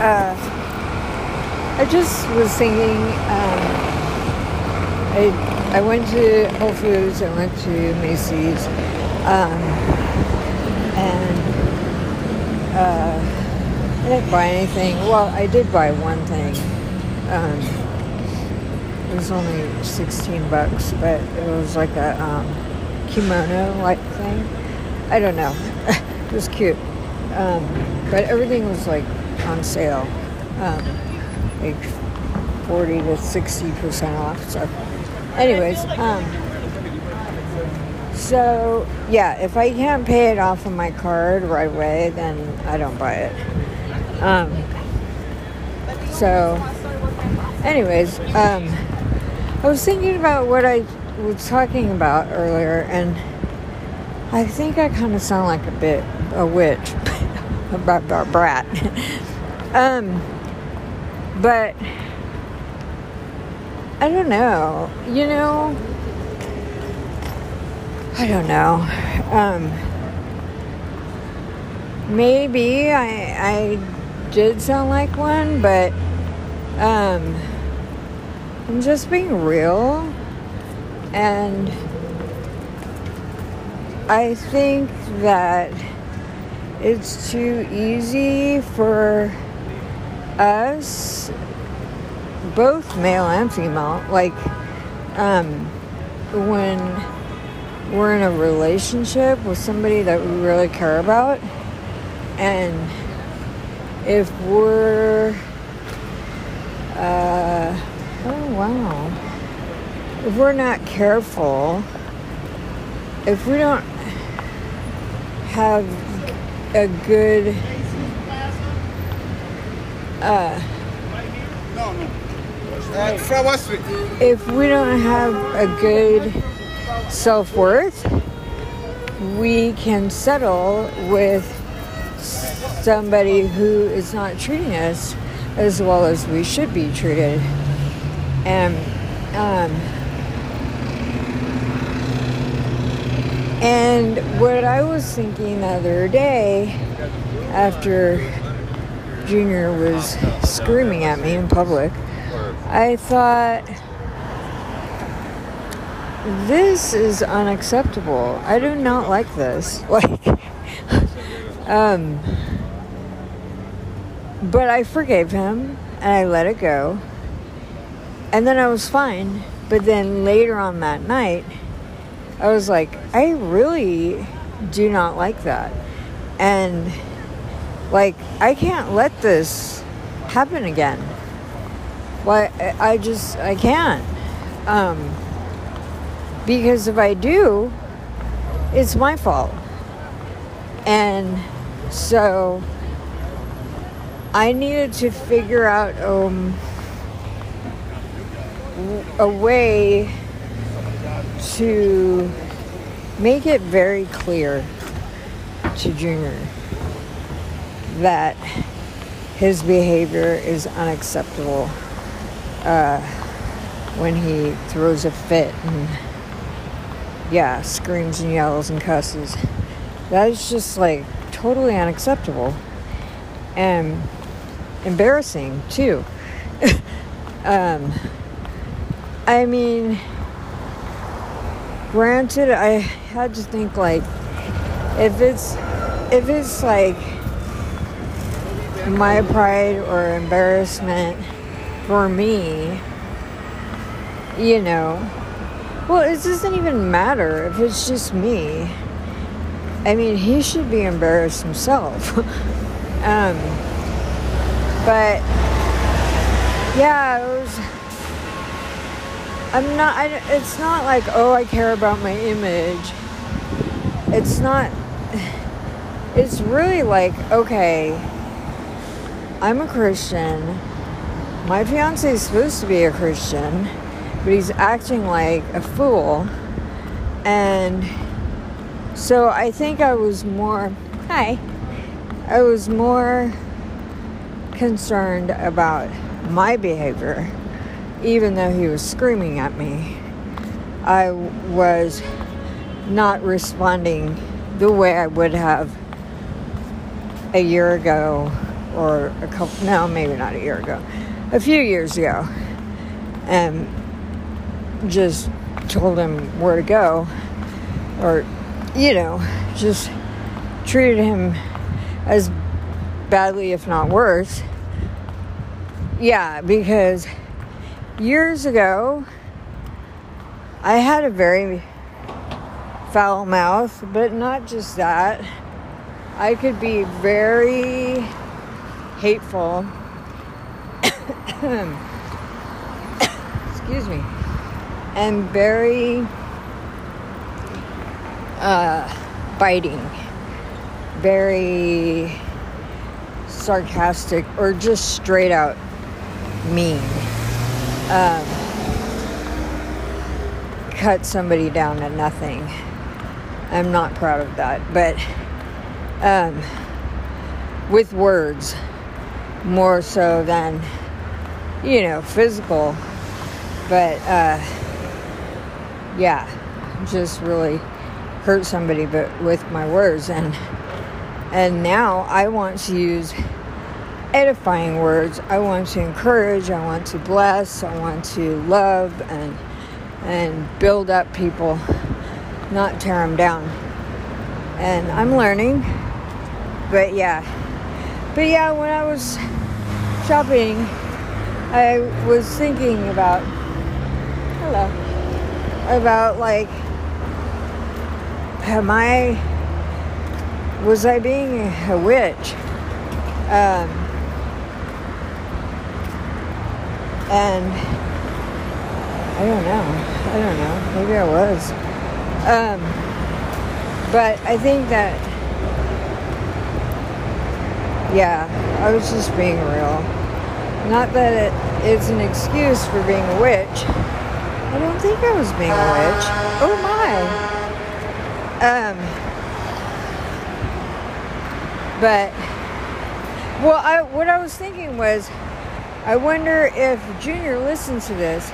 uh, I just was thinking. Um, I I went to Whole Foods. I went to Macy's, um, and uh, I didn't buy anything. Well, I did buy one thing. Um, it was only sixteen bucks, but it was like a um, kimono like thing. I don't know. it was cute. Um, but everything was like on sale. Um, like 40 to 60% off. So, anyways, um, so yeah, if I can't pay it off on my card right away, then I don't buy it. Um, so, anyways, um, I was thinking about what I was talking about earlier, and I think I kind of sound like a bit a witch, a brat. um, but I don't know. You know, I don't know. Um, maybe I I did sound like one, but um, I'm just being real, and I think that it's too easy for us, both male and female, like um, when we're in a relationship with somebody that we really care about, and if we're, uh, oh wow, if we're not careful, if we don't have a good uh, if we don't have a good self worth, we can settle with somebody who is not treating us as well as we should be treated. And um, and what I was thinking the other day after Junior was screaming at me in public, I thought, this is unacceptable. I do not like this. Like, um, but I forgave him and I let it go. And then I was fine. But then later on that night, I was like, I really do not like that. And like, I can't let this happen again. Why, I just, I can't. Um, because if I do, it's my fault. And so I needed to figure out um, a way to make it very clear to Junior that his behavior is unacceptable uh, when he throws a fit and yeah screams and yells and cusses. That is just like totally unacceptable and embarrassing too. Um, i mean granted i had to think like if it's if it's like my pride or embarrassment for me, you know, well, it doesn't even matter if it's just me. I mean, he should be embarrassed himself. um, but yeah, it was. I'm not. I, it's not like oh, I care about my image. It's not. It's really like okay I'm a Christian. My fiance is supposed to be a Christian, but he's acting like a fool. And so I think I was more, hi, I was more concerned about my behavior, even though he was screaming at me. I was not responding the way I would have a year ago or a couple, no, maybe not a year ago, a few years ago, and just told him where to go, or, you know, just treated him as badly, if not worse. Yeah, because years ago, I had a very foul mouth, but not just that. I could be very hateful. Excuse me. And very uh, biting, very sarcastic, or just straight out mean. Um, cut somebody down to nothing. I'm not proud of that, but um, with words more so than you know physical. But uh, yeah, just really hurt somebody, but with my words and and now I want to use edifying words. I want to encourage. I want to bless. I want to love and and build up people not tear them down. And I'm learning. But yeah. But yeah, when I was shopping, I was thinking about hello about like am I was I being a witch? Um, and I don't know. I don't know. Maybe I was. Um, but I think that, yeah, I was just being real. Not that it's an excuse for being a witch. I don't think I was being a witch. Oh my. Um, but, well, I, what I was thinking was, I wonder if Junior listens to this.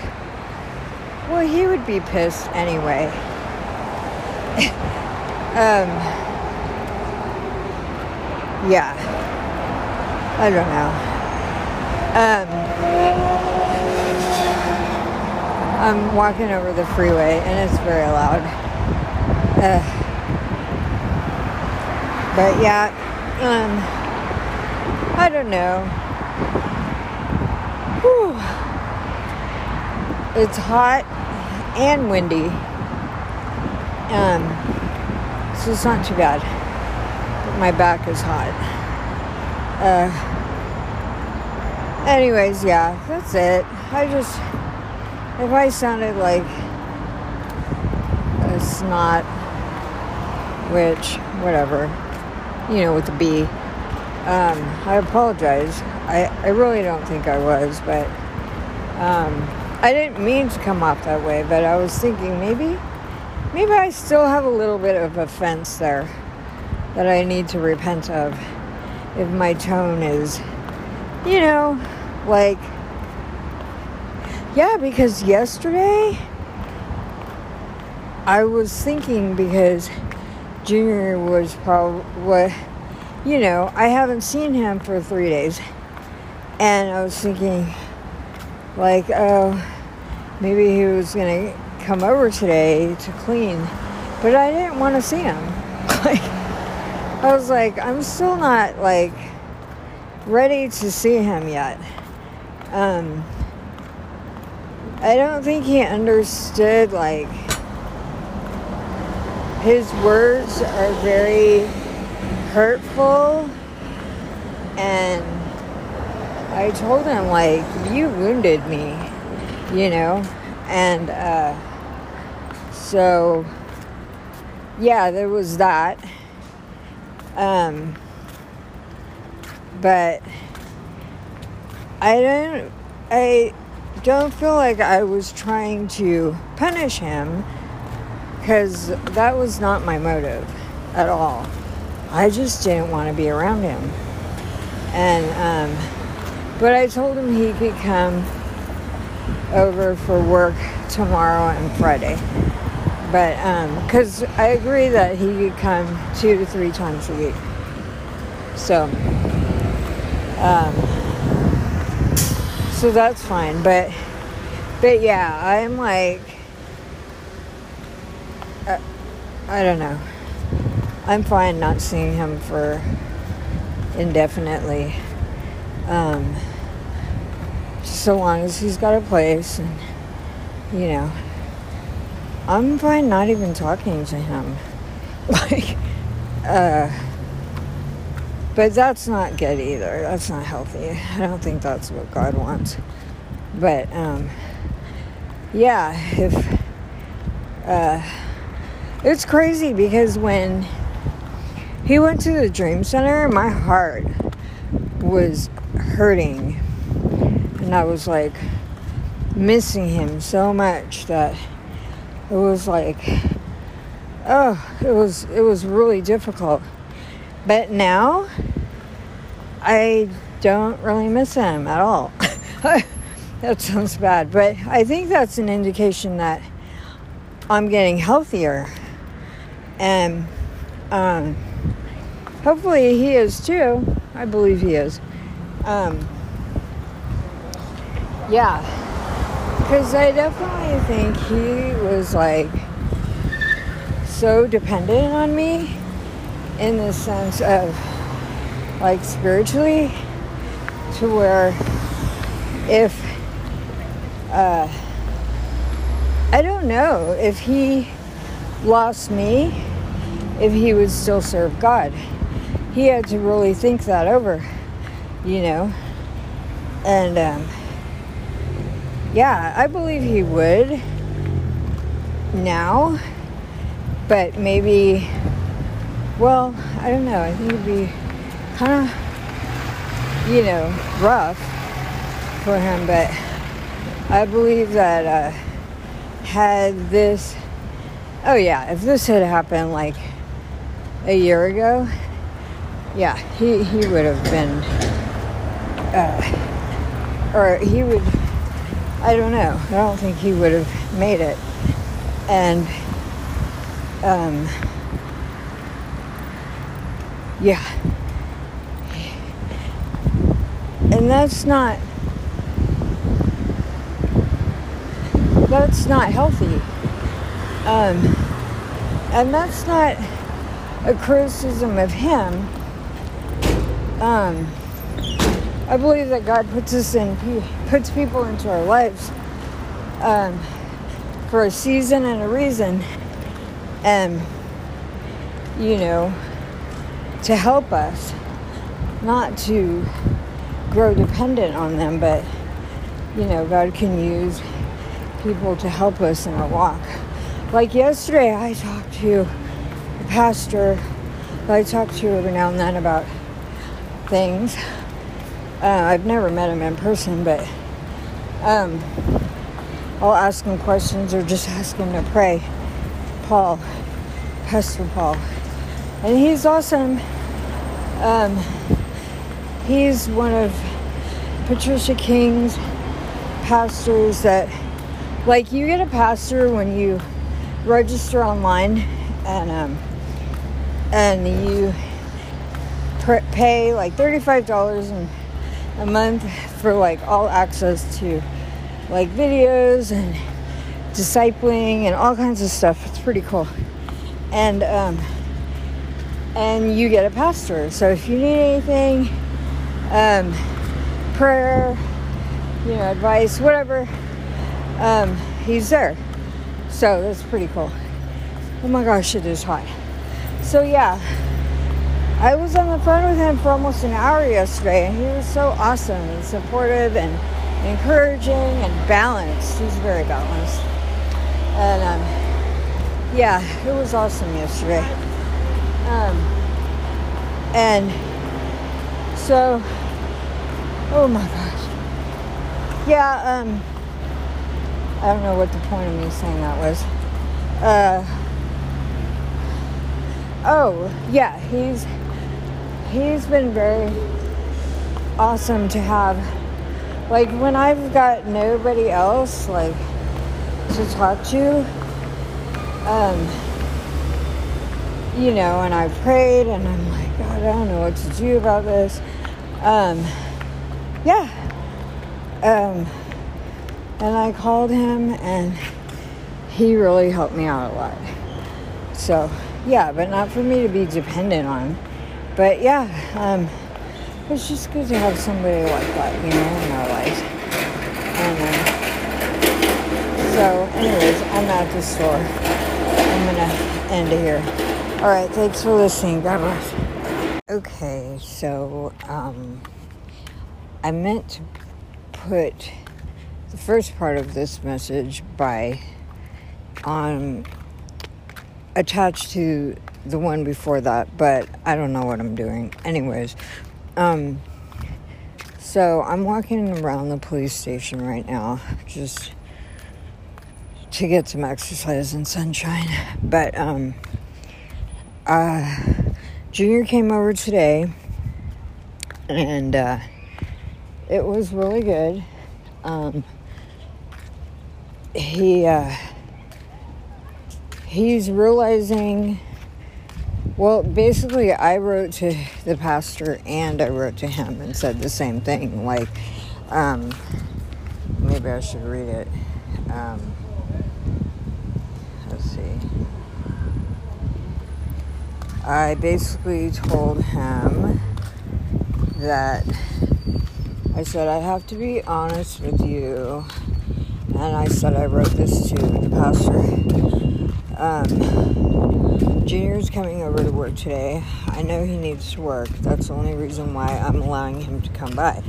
Well, he would be pissed anyway. um, yeah. I don't know. Um, I'm walking over the freeway and it's very loud. Uh, but yeah, um, I don't know. Whew. It's hot and windy. Um, so it's not too bad. But my back is hot. Uh, anyways, yeah, that's it. I just, if I sounded like a snot, which, whatever, you know, with the B, um, I apologize. I, I really don't think I was, but um, I didn't mean to come off that way, but I was thinking maybe maybe I still have a little bit of offense there that I need to repent of if my tone is, you know, like, yeah, because yesterday I was thinking because Junior was probably, what, you know, I haven't seen him for three days. And I was thinking, like, oh, maybe he was to come over today to clean, but I didn't want to see him. like, I was like, I'm still not like ready to see him yet. Um, I don't think he understood like his words are very hurtful and I told him like you wounded me, you know, and uh, so yeah, there was that. Um, but I don't, I don't feel like I was trying to punish him because that was not my motive at all. I just didn't want to be around him. And, um, but I told him he could come over for work tomorrow and Friday. But, because um, I agree that he could come two to three times a week. So, Um, so that's fine, but but yeah, I'm like, uh, I don't know. I'm fine not seeing him for indefinitely. Um, so long as he's got a place and, you know, I'm fine not even talking to him. Like, uh, but that's not good either. That's not healthy. I don't think that's what God wants. But, um, yeah, if, uh, it's crazy because when he went to the Dream Center, my heart was hurting. And I was like missing him so much that it was like oh, it was it was really difficult. But now I don't really miss him at all. that sounds bad, but I think that's an indication that I'm getting healthier. And um, hopefully he is too. I believe he is. Um, yeah, because I definitely think he was like so dependent on me in the sense of like spiritually to where if uh, I don't know if he lost me, if he would still serve God. He had to really think that over, you know. And um, yeah, I believe he would now but maybe, well, I don't know. I think it'd be kind of, you know, rough for him, but I believe that uh, had this, oh yeah, if this had happened like a year ago, yeah, he, he would have been, uh, or he would, I don't know, I don't think he would have made it. And um, yeah. And that's not that's not healthy. Um, and that's not a criticism of him. Um, I believe that God puts us in, He puts people into our lives um, for a season and a reason. And you know to help us not to grow dependent on them but you know god can use people to help us in our walk. Like yesterday i talked to a pastor. I talk to every now and then about things uh, i've never met him in person but um, i'll ask him questions or just ask him to pray Paul, Pastor Paul, and he's awesome. Um, he's one of Patricia King's pastors that, like, you get a pastor when you register online and um, and you pay like $35 a month for like all access to like videos and discipling and all kinds of stuff. It's pretty cool. And um, and you get a pastor. So if you need anything, um, prayer, you know, advice, whatever, um, he's there. So that's pretty cool. Oh my gosh, it is hot. So yeah, I was on the phone with him for almost an hour yesterday, and he was so awesome and supportive and encouraging and balanced. He's very balanced. And um, yeah, it was awesome yesterday. Um, and so, oh my gosh. Yeah, um, I don't know what the point of me saying that was. Uh, oh, yeah, he's he's been very awesome to have. Like when I've got nobody else, like to talk to. Um, you know, and I prayed and I'm like, God, I don't know what to do about this. Um, yeah. Um, and I called him, and he really helped me out a lot. So, yeah, but not for me to be dependent on. But yeah, um, it's just good to have somebody like that, you know, in our life. And uh, so, anyways, I'm at the store. I'm gonna end here. All right, thanks for listening. God bless. Okay, so um, I meant to put the first part of this message by on attached to the one before that, but I don't know what I'm doing. Anyways, um, so I'm walking around the police station right now, just to get some exercise and sunshine. But um, uh, Junior came over today, and uh, it was really good. Um, he uh, he's realizing well, basically, I wrote to the pastor and I wrote to him and said the same thing. Like, um, maybe I should read it. Um, let's see. I basically told him that I said, I have to be honest with you. And I said, I wrote this to the pastor. Um, Junior's coming over to work today. I know he needs to work. That's the only reason why I'm allowing him to come by.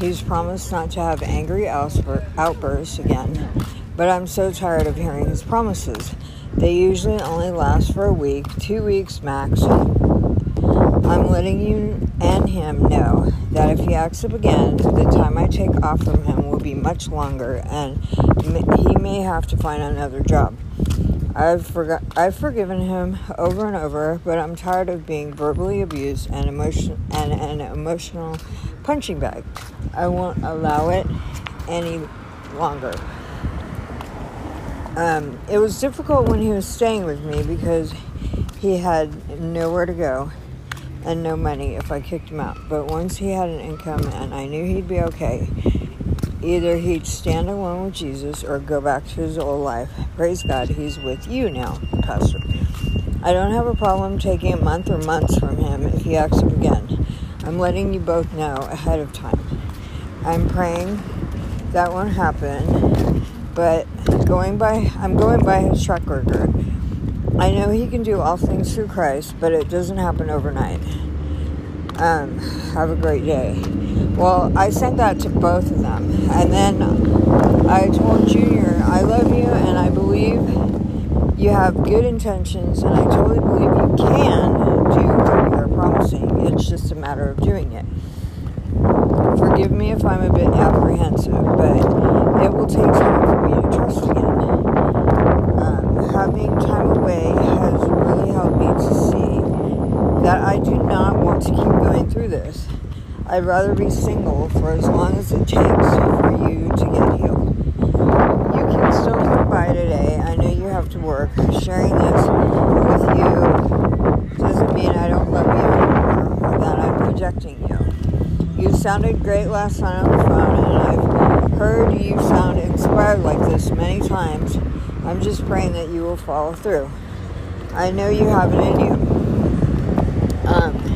He's promised not to have angry outbursts again, but I'm so tired of hearing his promises. They usually only last for a week, two weeks max. I'm letting you and him know that if he acts up again, the time I take off from him will be much longer and he may have to find another job. I've forgot I've forgiven him over and over, but I'm tired of being verbally abused and emotion and an emotional punching bag. I won't allow it any longer. Um, it was difficult when he was staying with me because he had nowhere to go and no money if I kicked him out. But once he had an income and I knew he'd be okay, Either he'd stand alone with Jesus or go back to his old life. Praise God, he's with you now, Pastor. I don't have a problem taking a month or months from him if he acts up again. I'm letting you both know ahead of time. I'm praying that won't happen, but going by I'm going by his track record. I know he can do all things through Christ, but it doesn't happen overnight. Um, have a great day. Well, I sent that to both of them. And then I told Junior, I love you and I believe you have good intentions and I totally believe you can do what you're promising. It's just a matter of doing it. Forgive me if I'm a bit apprehensive, but it will take time for me to trust again. Um, having time away has really helped me to see that I do not want to keep going through this. I'd rather be single for as long as it takes for you to get healed. You can still come by today. I know you have to work. Sharing this with you doesn't mean I don't love you anymore or that I'm projecting you. You sounded great last night on the phone, and I've heard you sound inspired like this many times. I'm just praying that you will follow through. I know you have it in you. Um,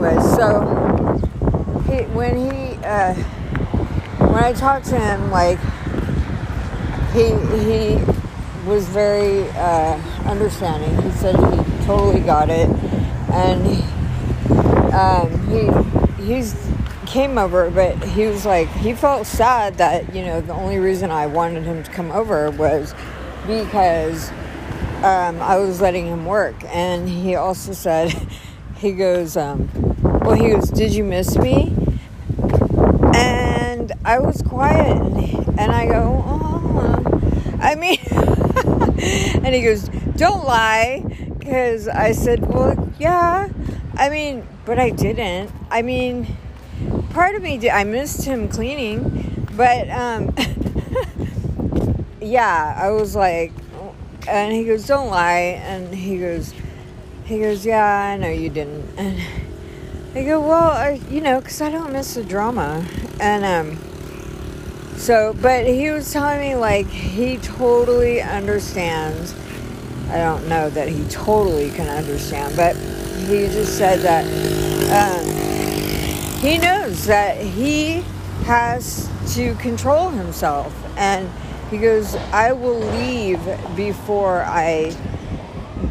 so he when he uh, when I talked to him, like he he was very uh, understanding. He said he totally got it, and um, he he's came over, but he was like he felt sad that you know the only reason I wanted him to come over was because um, I was letting him work, and he also said he goes, um, well, he goes, did you miss me? And I was quiet, and, I go, oh, I mean, and he goes, don't lie, because I said, well, yeah, I mean, but I didn't. I mean, part of me did, I missed him cleaning, but, um, yeah, I was like, and he goes, don't lie, and he goes, he goes, Yeah, I know you didn't. And I go, well, I, you know, because I don't miss the drama. And, um, so, but he was telling me, like, he totally understands. I don't know that he totally can understand, but he just said that um, he knows that he has to control himself. And he goes, I will leave before I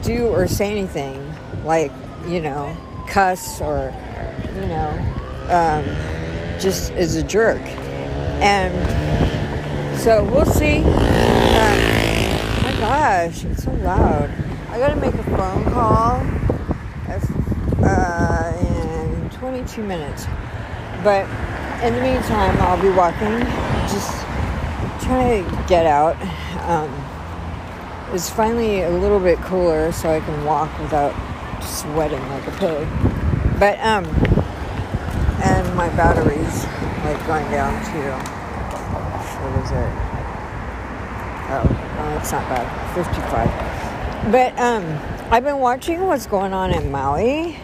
do or say anything like, you know, cuss or, you know, um, just as a jerk. And so we'll see. Um, my gosh, it's so loud. I gotta make a phone call uh, in 22 minutes. But in the meantime, I'll be walking, just trying to get out. Um, it's finally a little bit cooler, so I can walk without sweating like a pig. But um, and my battery's like going down to what is it? Oh, it's not bad. 55. But um, I've been watching what's going on in Maui.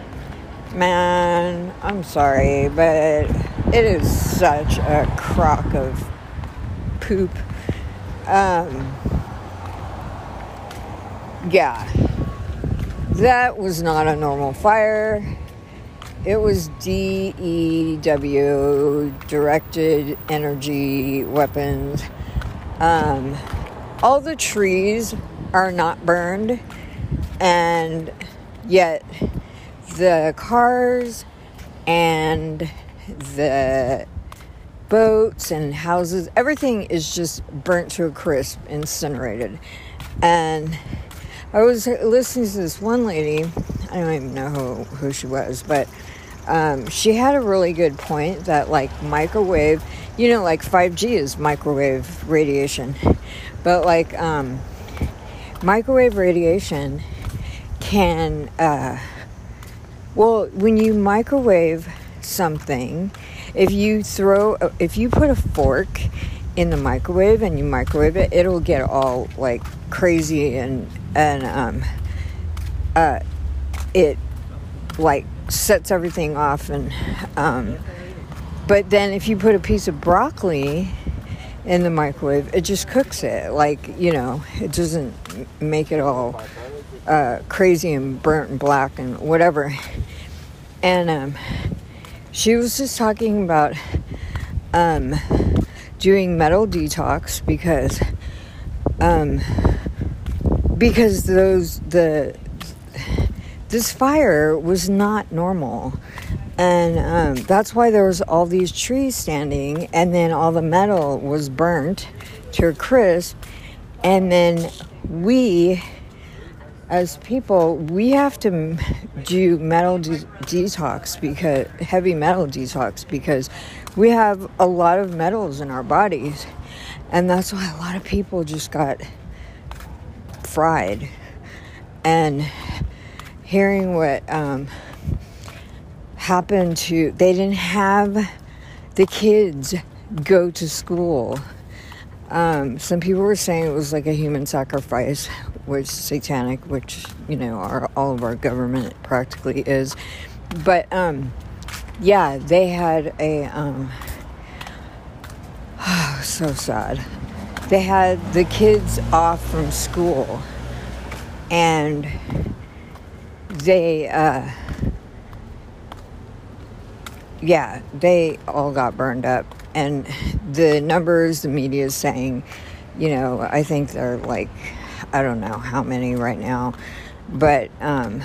Man, I'm sorry, but it is such a crock of poop. Um, yeah, that was not a normal fire. It was DEW, directed energy weapons. Um, all the trees are not burned, and yet the cars and the boats and houses, everything is just burnt to a crisp, incinerated. And I was listening to this one lady, I don't even know who, who she was, but um, she had a really good point that, like, microwave, you know, like 5G is microwave radiation, but like, um, microwave radiation can, uh, well, when you microwave something, if you throw, if you put a fork in the microwave and you microwave it, it'll get all like crazy and and um, uh, it like sets everything off and um, but then if you put a piece of broccoli in the microwave, it just cooks it like you know it doesn't make it all uh, crazy and burnt and black and whatever. And um, she was just talking about um, doing metal detox because um, because those the this fire was not normal. And um, that's why there was all these trees standing and then all the metal was burnt to a crisp. And then we as people, we have to do metal de- detox because heavy metal detox because we have a lot of metals in our bodies, and that's why a lot of people just got fried. And hearing what um, happened to, they didn't have the kids go to school. Um, some people were saying it was like a human sacrifice, which satanic, which you know our all of our government practically is. But um, yeah, they had a um, oh, so sad. They had the kids off from school, and they uh, yeah, they all got burned up, and the numbers the media is saying, you know, I think they're like I don't know how many right now, but um,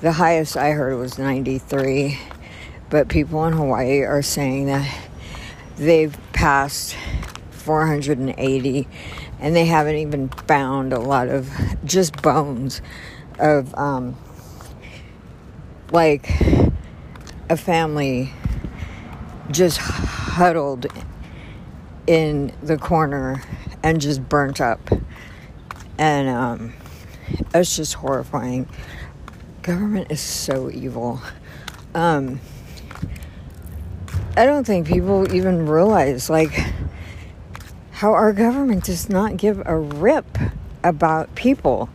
the highest I heard was 93. But people in Hawaii are saying that they've passed 480 and they haven't even found a lot of just bones of um, like a family just huddled in the corner and just burnt up and um, it's just horrifying. Government is so evil. Um, I don't think people even realize like how our government does not give a rip about people.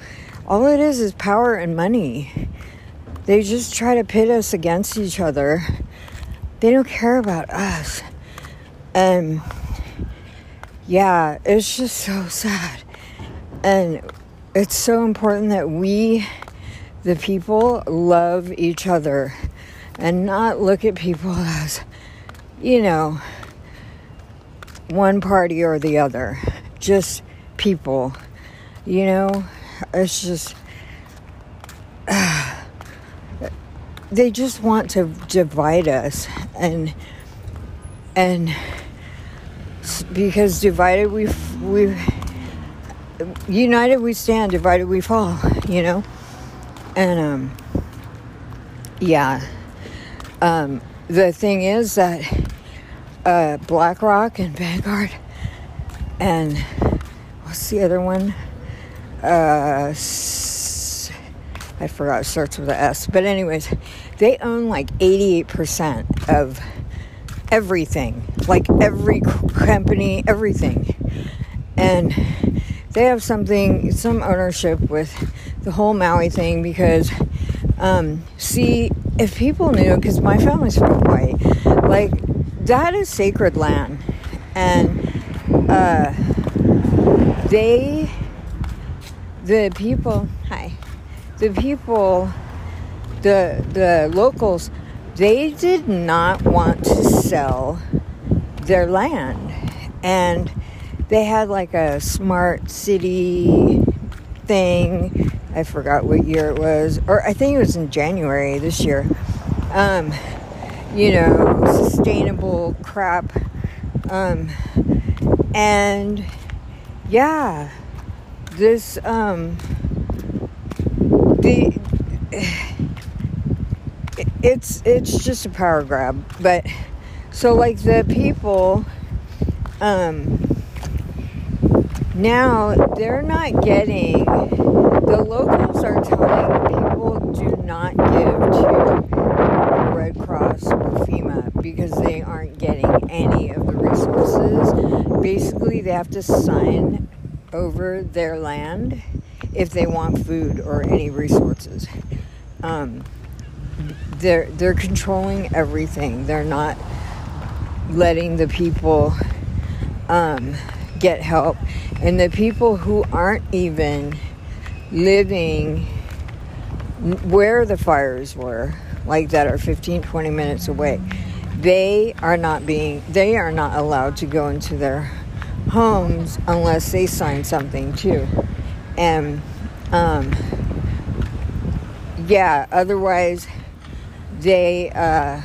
All it is is power and money. they just try to pit us against each other. They don't care about us. And yeah, it's just so sad. And it's so important that we, the people, love each other and not look at people as, you know, one party or the other. Just people. You know, it's just. Uh, they just want to divide us and and because divided we we united we stand divided we fall you know and um yeah um the thing is that uh blackrock and vanguard and what's the other one uh I forgot, it starts with an S. But, anyways, they own like 88% of everything, like every company, everything. And they have something, some ownership with the whole Maui thing because, um, see, if people knew, because my family's from Hawaii, like that is sacred land. And uh, they, the people, hi the people, the the locals, they did not want to sell their land, and they had like a smart city thing. I forgot what year it was, or I think it was in January this year. Um, you know, sustainable crap. Um, and yeah, this um, the it's it's just a power grab but so like the people um now they're not getting the locals are telling people do not give to red cross or fema because they aren't getting any of the resources basically they have to sign over their land if they want food or any resources. Um, they're they're controlling everything. They're not letting the people um, get help, and the people who aren't even living where the fires were, like that are 15, 20 minutes away, they are not being they are not allowed to go into their homes unless they sign something too. And um, yeah otherwise they uh,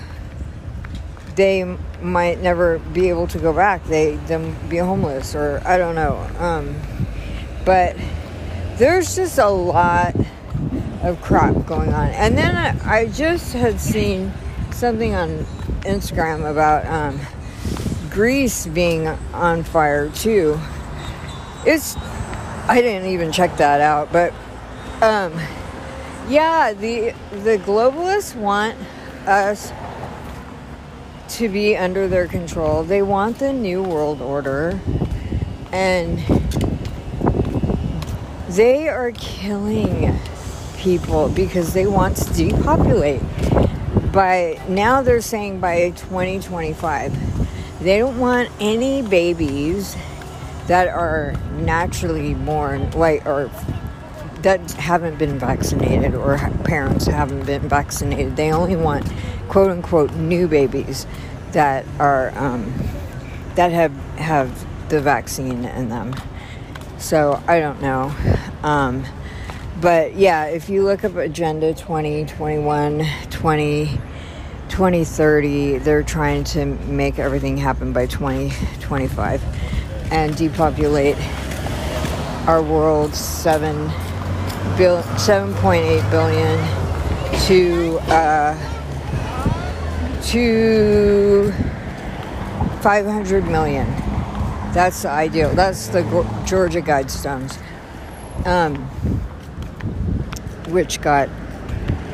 they might never be able to go back. They them be homeless or i don't know um, but there's just a lot of crap going on. And then i, I just had seen something on instagram about um, greece being on fire too it's I didn't even check that out, but um, yeah, the the globalists want us to be under their control. They want the new world order, and they are killing people because they want to depopulate. By now, they're saying by 2025, they don't want any babies that are naturally born, like, or that haven't been vaccinated or parents haven't been vaccinated. They only want quote unquote new babies that are um, that have have the vaccine in them. So I don't know. Um, but yeah, if you look up Agenda 2021, 20, 2030, they're trying to make everything happen by 2025 and depopulate our world 7 bill 7.8 billion to uh, to 500 million. That's the ideal. That's the Georgia Guidestones, um, which got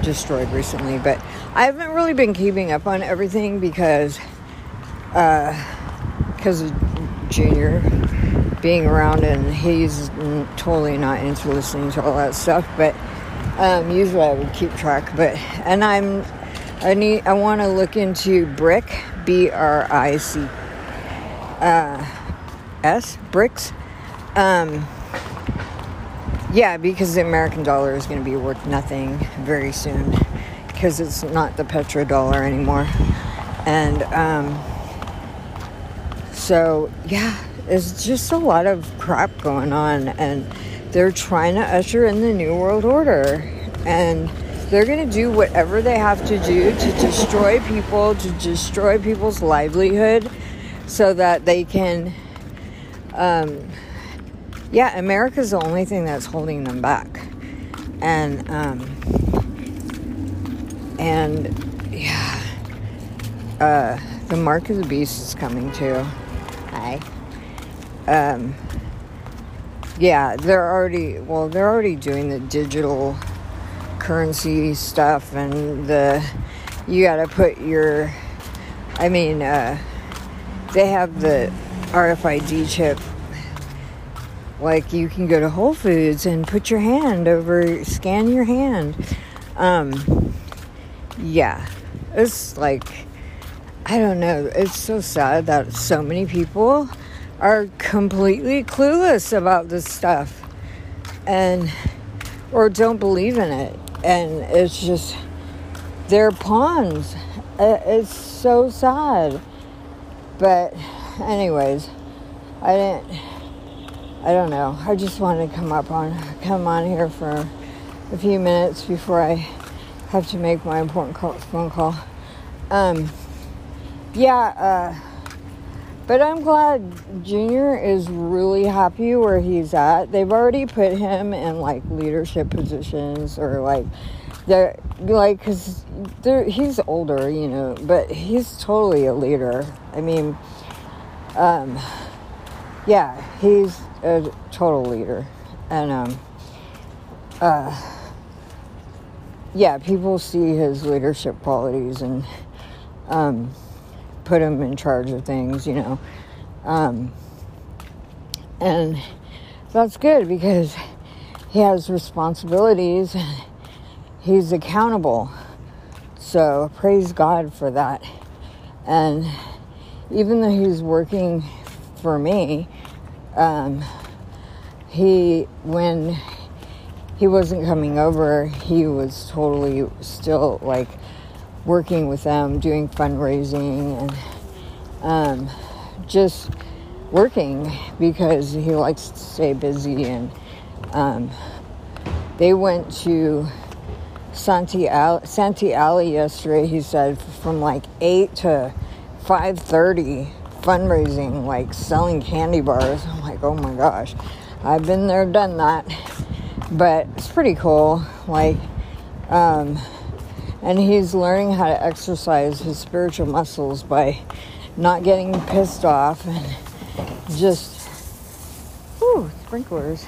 destroyed recently. But I haven't really been keeping up on everything because because uh, Junior being around, and he's totally not into listening to all that stuff. But Um, usually I would keep track, but and I'm I need I want to look into brick B R I C uh, S BRICS. Um, yeah, because the American dollar is going to be worth nothing very soon because it's not the petrodollar anymore. And um, so, yeah, it's just a lot of crap going on. And they're trying to usher in the New World Order. And they're going to do whatever they have to do to destroy people, to destroy people's livelihood so that they can. Um, yeah, America's the only thing that's holding them back. And, um, and yeah, uh, the mark of the beast is coming too. Hi. Um, yeah, they're already, well, they're already doing the digital currency stuff and the, you gotta put your, I mean, uh, they have the RFID chip like you can go to Whole Foods and put your hand over, scan your hand. Um, yeah, it's like, I don't know. It's so sad that so many people are completely clueless about this stuff and, or don't believe in it. And it's just, they're pawns. It's so sad. But, anyways, I didn't I don't know. I just wanted to come up on come on here for a few minutes before I have to make my important call, phone call. Um, yeah, uh, but I'm glad Junior is really happy where he's at. They've already put him in like leadership positions or like they're like because he's older, you know, but he's totally a leader. I mean, um, yeah, he's a total leader, and um, uh, yeah, people see his leadership qualities and um, put him in charge of things, you know, um, and that's good because he has responsibilities he's accountable. So praise God for that. And even though he's working for me, um, he when he wasn't coming over, he was totally still like working with them, doing fundraising and um, just working because he likes to stay busy. And um, they went to Santee Alley, Santee Alley yesterday. He said from like eight to five thirty fundraising, like selling candy bars. I'm like, oh my gosh, I've been there, done that. But it's pretty cool. Like, um, and he's learning how to exercise his spiritual muscles by not getting pissed off and just, whew, sprinklers,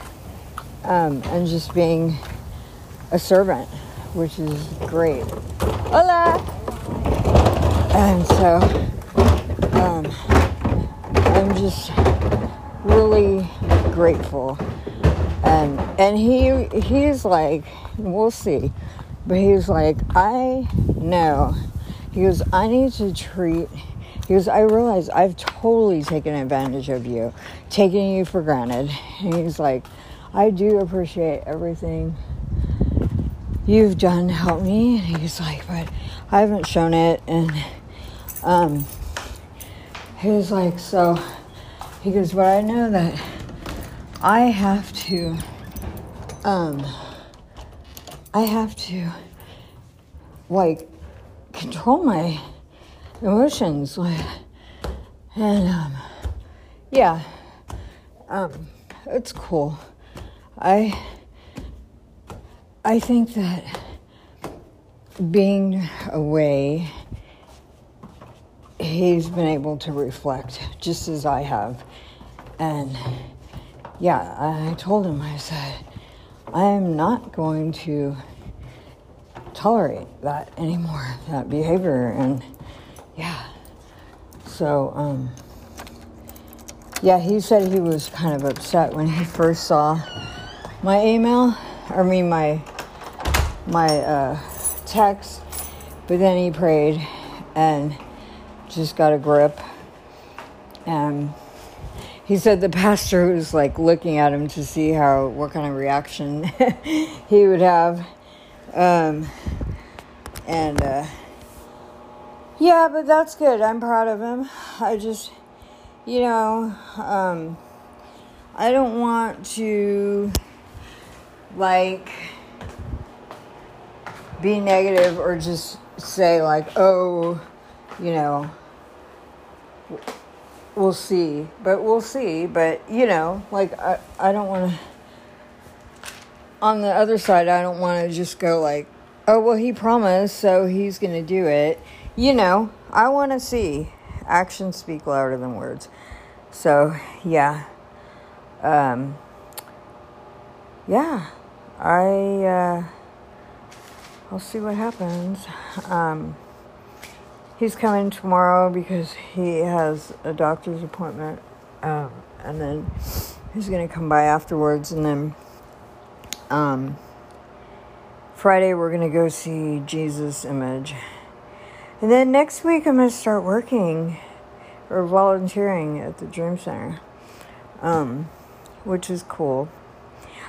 um, and just being a servant, which is great. Hola! And so, um, I'm just really grateful. And and he he's like, we'll see. But he's like, I know. He goes, I need to treat he goes, I realize I've totally taken advantage of you, taking you for granted. And he's like, I do appreciate everything you've done to help me. And he's like, but I haven't shown it. And um, he was like, so he goes, but I know that I have to, um, I have to, like, control my emotions. Like, and, um, yeah, um, it's cool. I, I think that being away he's been able to reflect just as I have. And yeah, I told him, I said, I am not going to tolerate that anymore, that behavior. And yeah, so, um, yeah, he said he was kind of upset when he first saw my email, I mean, my my uh, text, but then he prayed and just got a grip. And he said the pastor was like looking at him to see how what kind of reaction he would have. Um, and uh, yeah, but that's good. I'm proud of him. I just, you know, um, I don't want to like be negative or just say like, oh, you know, we'll see. But we'll see. But you know, like I, I don't want to. On the other side, I don't want to just go like, oh well, he promised, so he's gonna do it. You know, I want to see. Actions speak louder than words. So yeah, um, yeah, I. Uh, I'll see what happens. Um, he's coming tomorrow because he has a doctor's appointment, um, and then he's gonna come by afterwards, and then um, Friday we're gonna go see Jesus Image, and then next week I'm gonna start working or volunteering at the Dream Center, um, which is cool.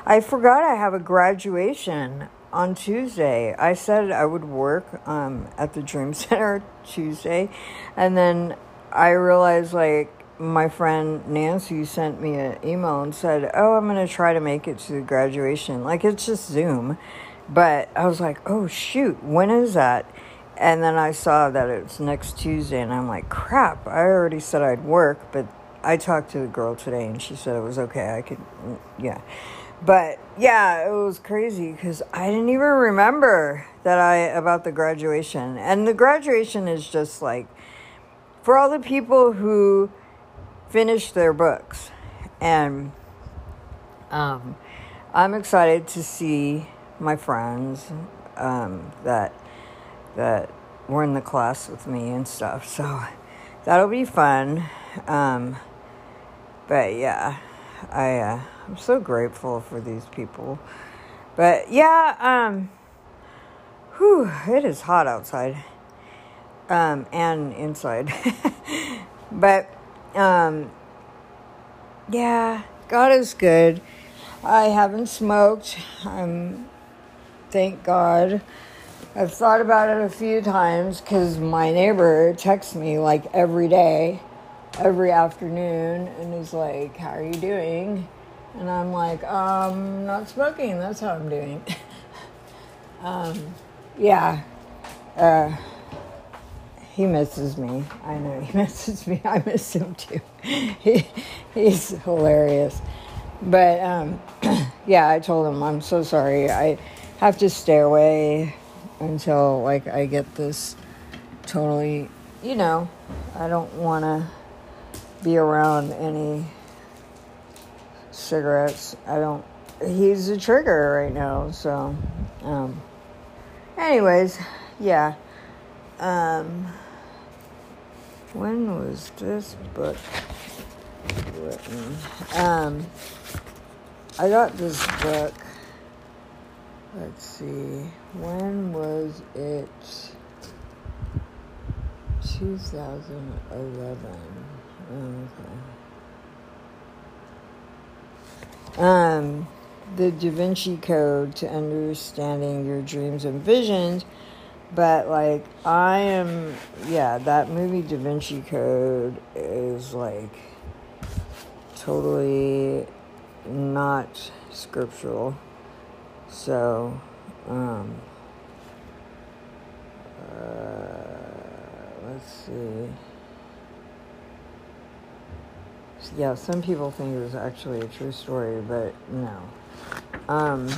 I forgot I have a graduation on Tuesday. I said I would work um, at the Dream Center Tuesday, and then I realized like my friend Nancy sent me an email and said, "Oh, I'm gonna try to make it to the graduation. Like it's just Zoom." But I was like, "Oh shoot, when is that?" And then I saw that it's next Tuesday, and I'm like, "Crap! I already said I'd work." But I talked to the girl today, and she said it was okay. I could, mm, yeah. But yeah, it was crazy because I didn't even remember that I about the graduation. And the graduation is just like for all the people who finished their books. And um, I'm excited to see my friends um, that that were in the class with me and stuff. So that'll be fun. Um, but yeah, I. Uh, I'm so grateful for these people. But yeah, um, whew, it is hot outside um, and inside. but um, yeah, God is good. I haven't smoked. Um, thank God. I've thought about it a few times because my neighbor texts me like every day, every afternoon, and is like, How are you doing? And I'm like, um, not smoking. That's how I'm doing. um, yeah. Uh, he misses me. I know he misses me. I miss him too. he, he's hilarious. But um, yeah, I told him I'm so sorry. I have to stay away until like I get this totally. You know, I don't want to be around any cigarettes. I don't. He's a trigger right now, so. Um, anyways, yeah. Um, when was this book written? Um, I got this book. Let's see. When was it? 2011. Okay. Um, the Divinity Code to understanding your dreams and visions. But like I am, yeah, that movie Da Vinci Code is like totally not scriptural. So, um, uh, let's see yeah, some people think it was actually a true story, but no. Um,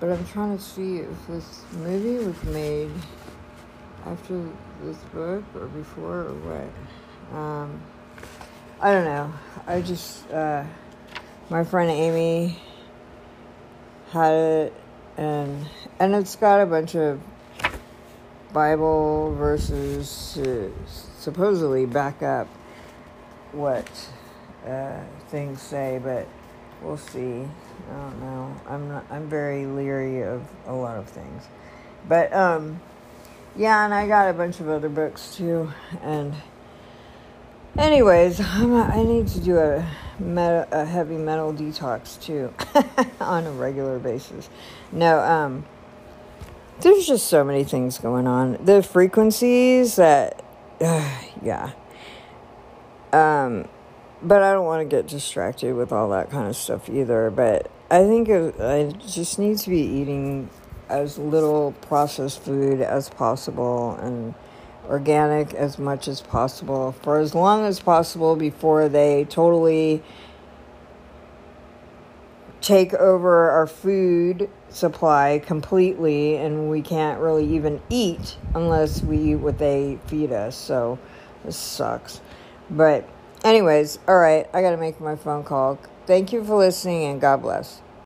but I'm trying to see if this movie was made after this book or before or what. Um, I don't know. I just, uh, my friend Amy had it, and and it's got a bunch of Bible verses supposedly back up what uh, things say, but we'll see. I don't know. I'm not, I'm very leery of a lot of things, but um, yeah, and I got a bunch of other books too, and anyways, I'm, I need to do a meta, a heavy metal detox too on a regular basis. No, um, there's just so many things going on. The frequencies that, uh, yeah. Um, but I don't want to get distracted with all that kind of stuff either. But I think it, I just need to be eating as little processed food as possible and organic as much as possible for as long as possible before they totally take over our food supply completely and we can't really even eat unless we eat what they feed us. So this sucks. But anyways, all right, I got to make my phone call. Thank you for listening and God bless.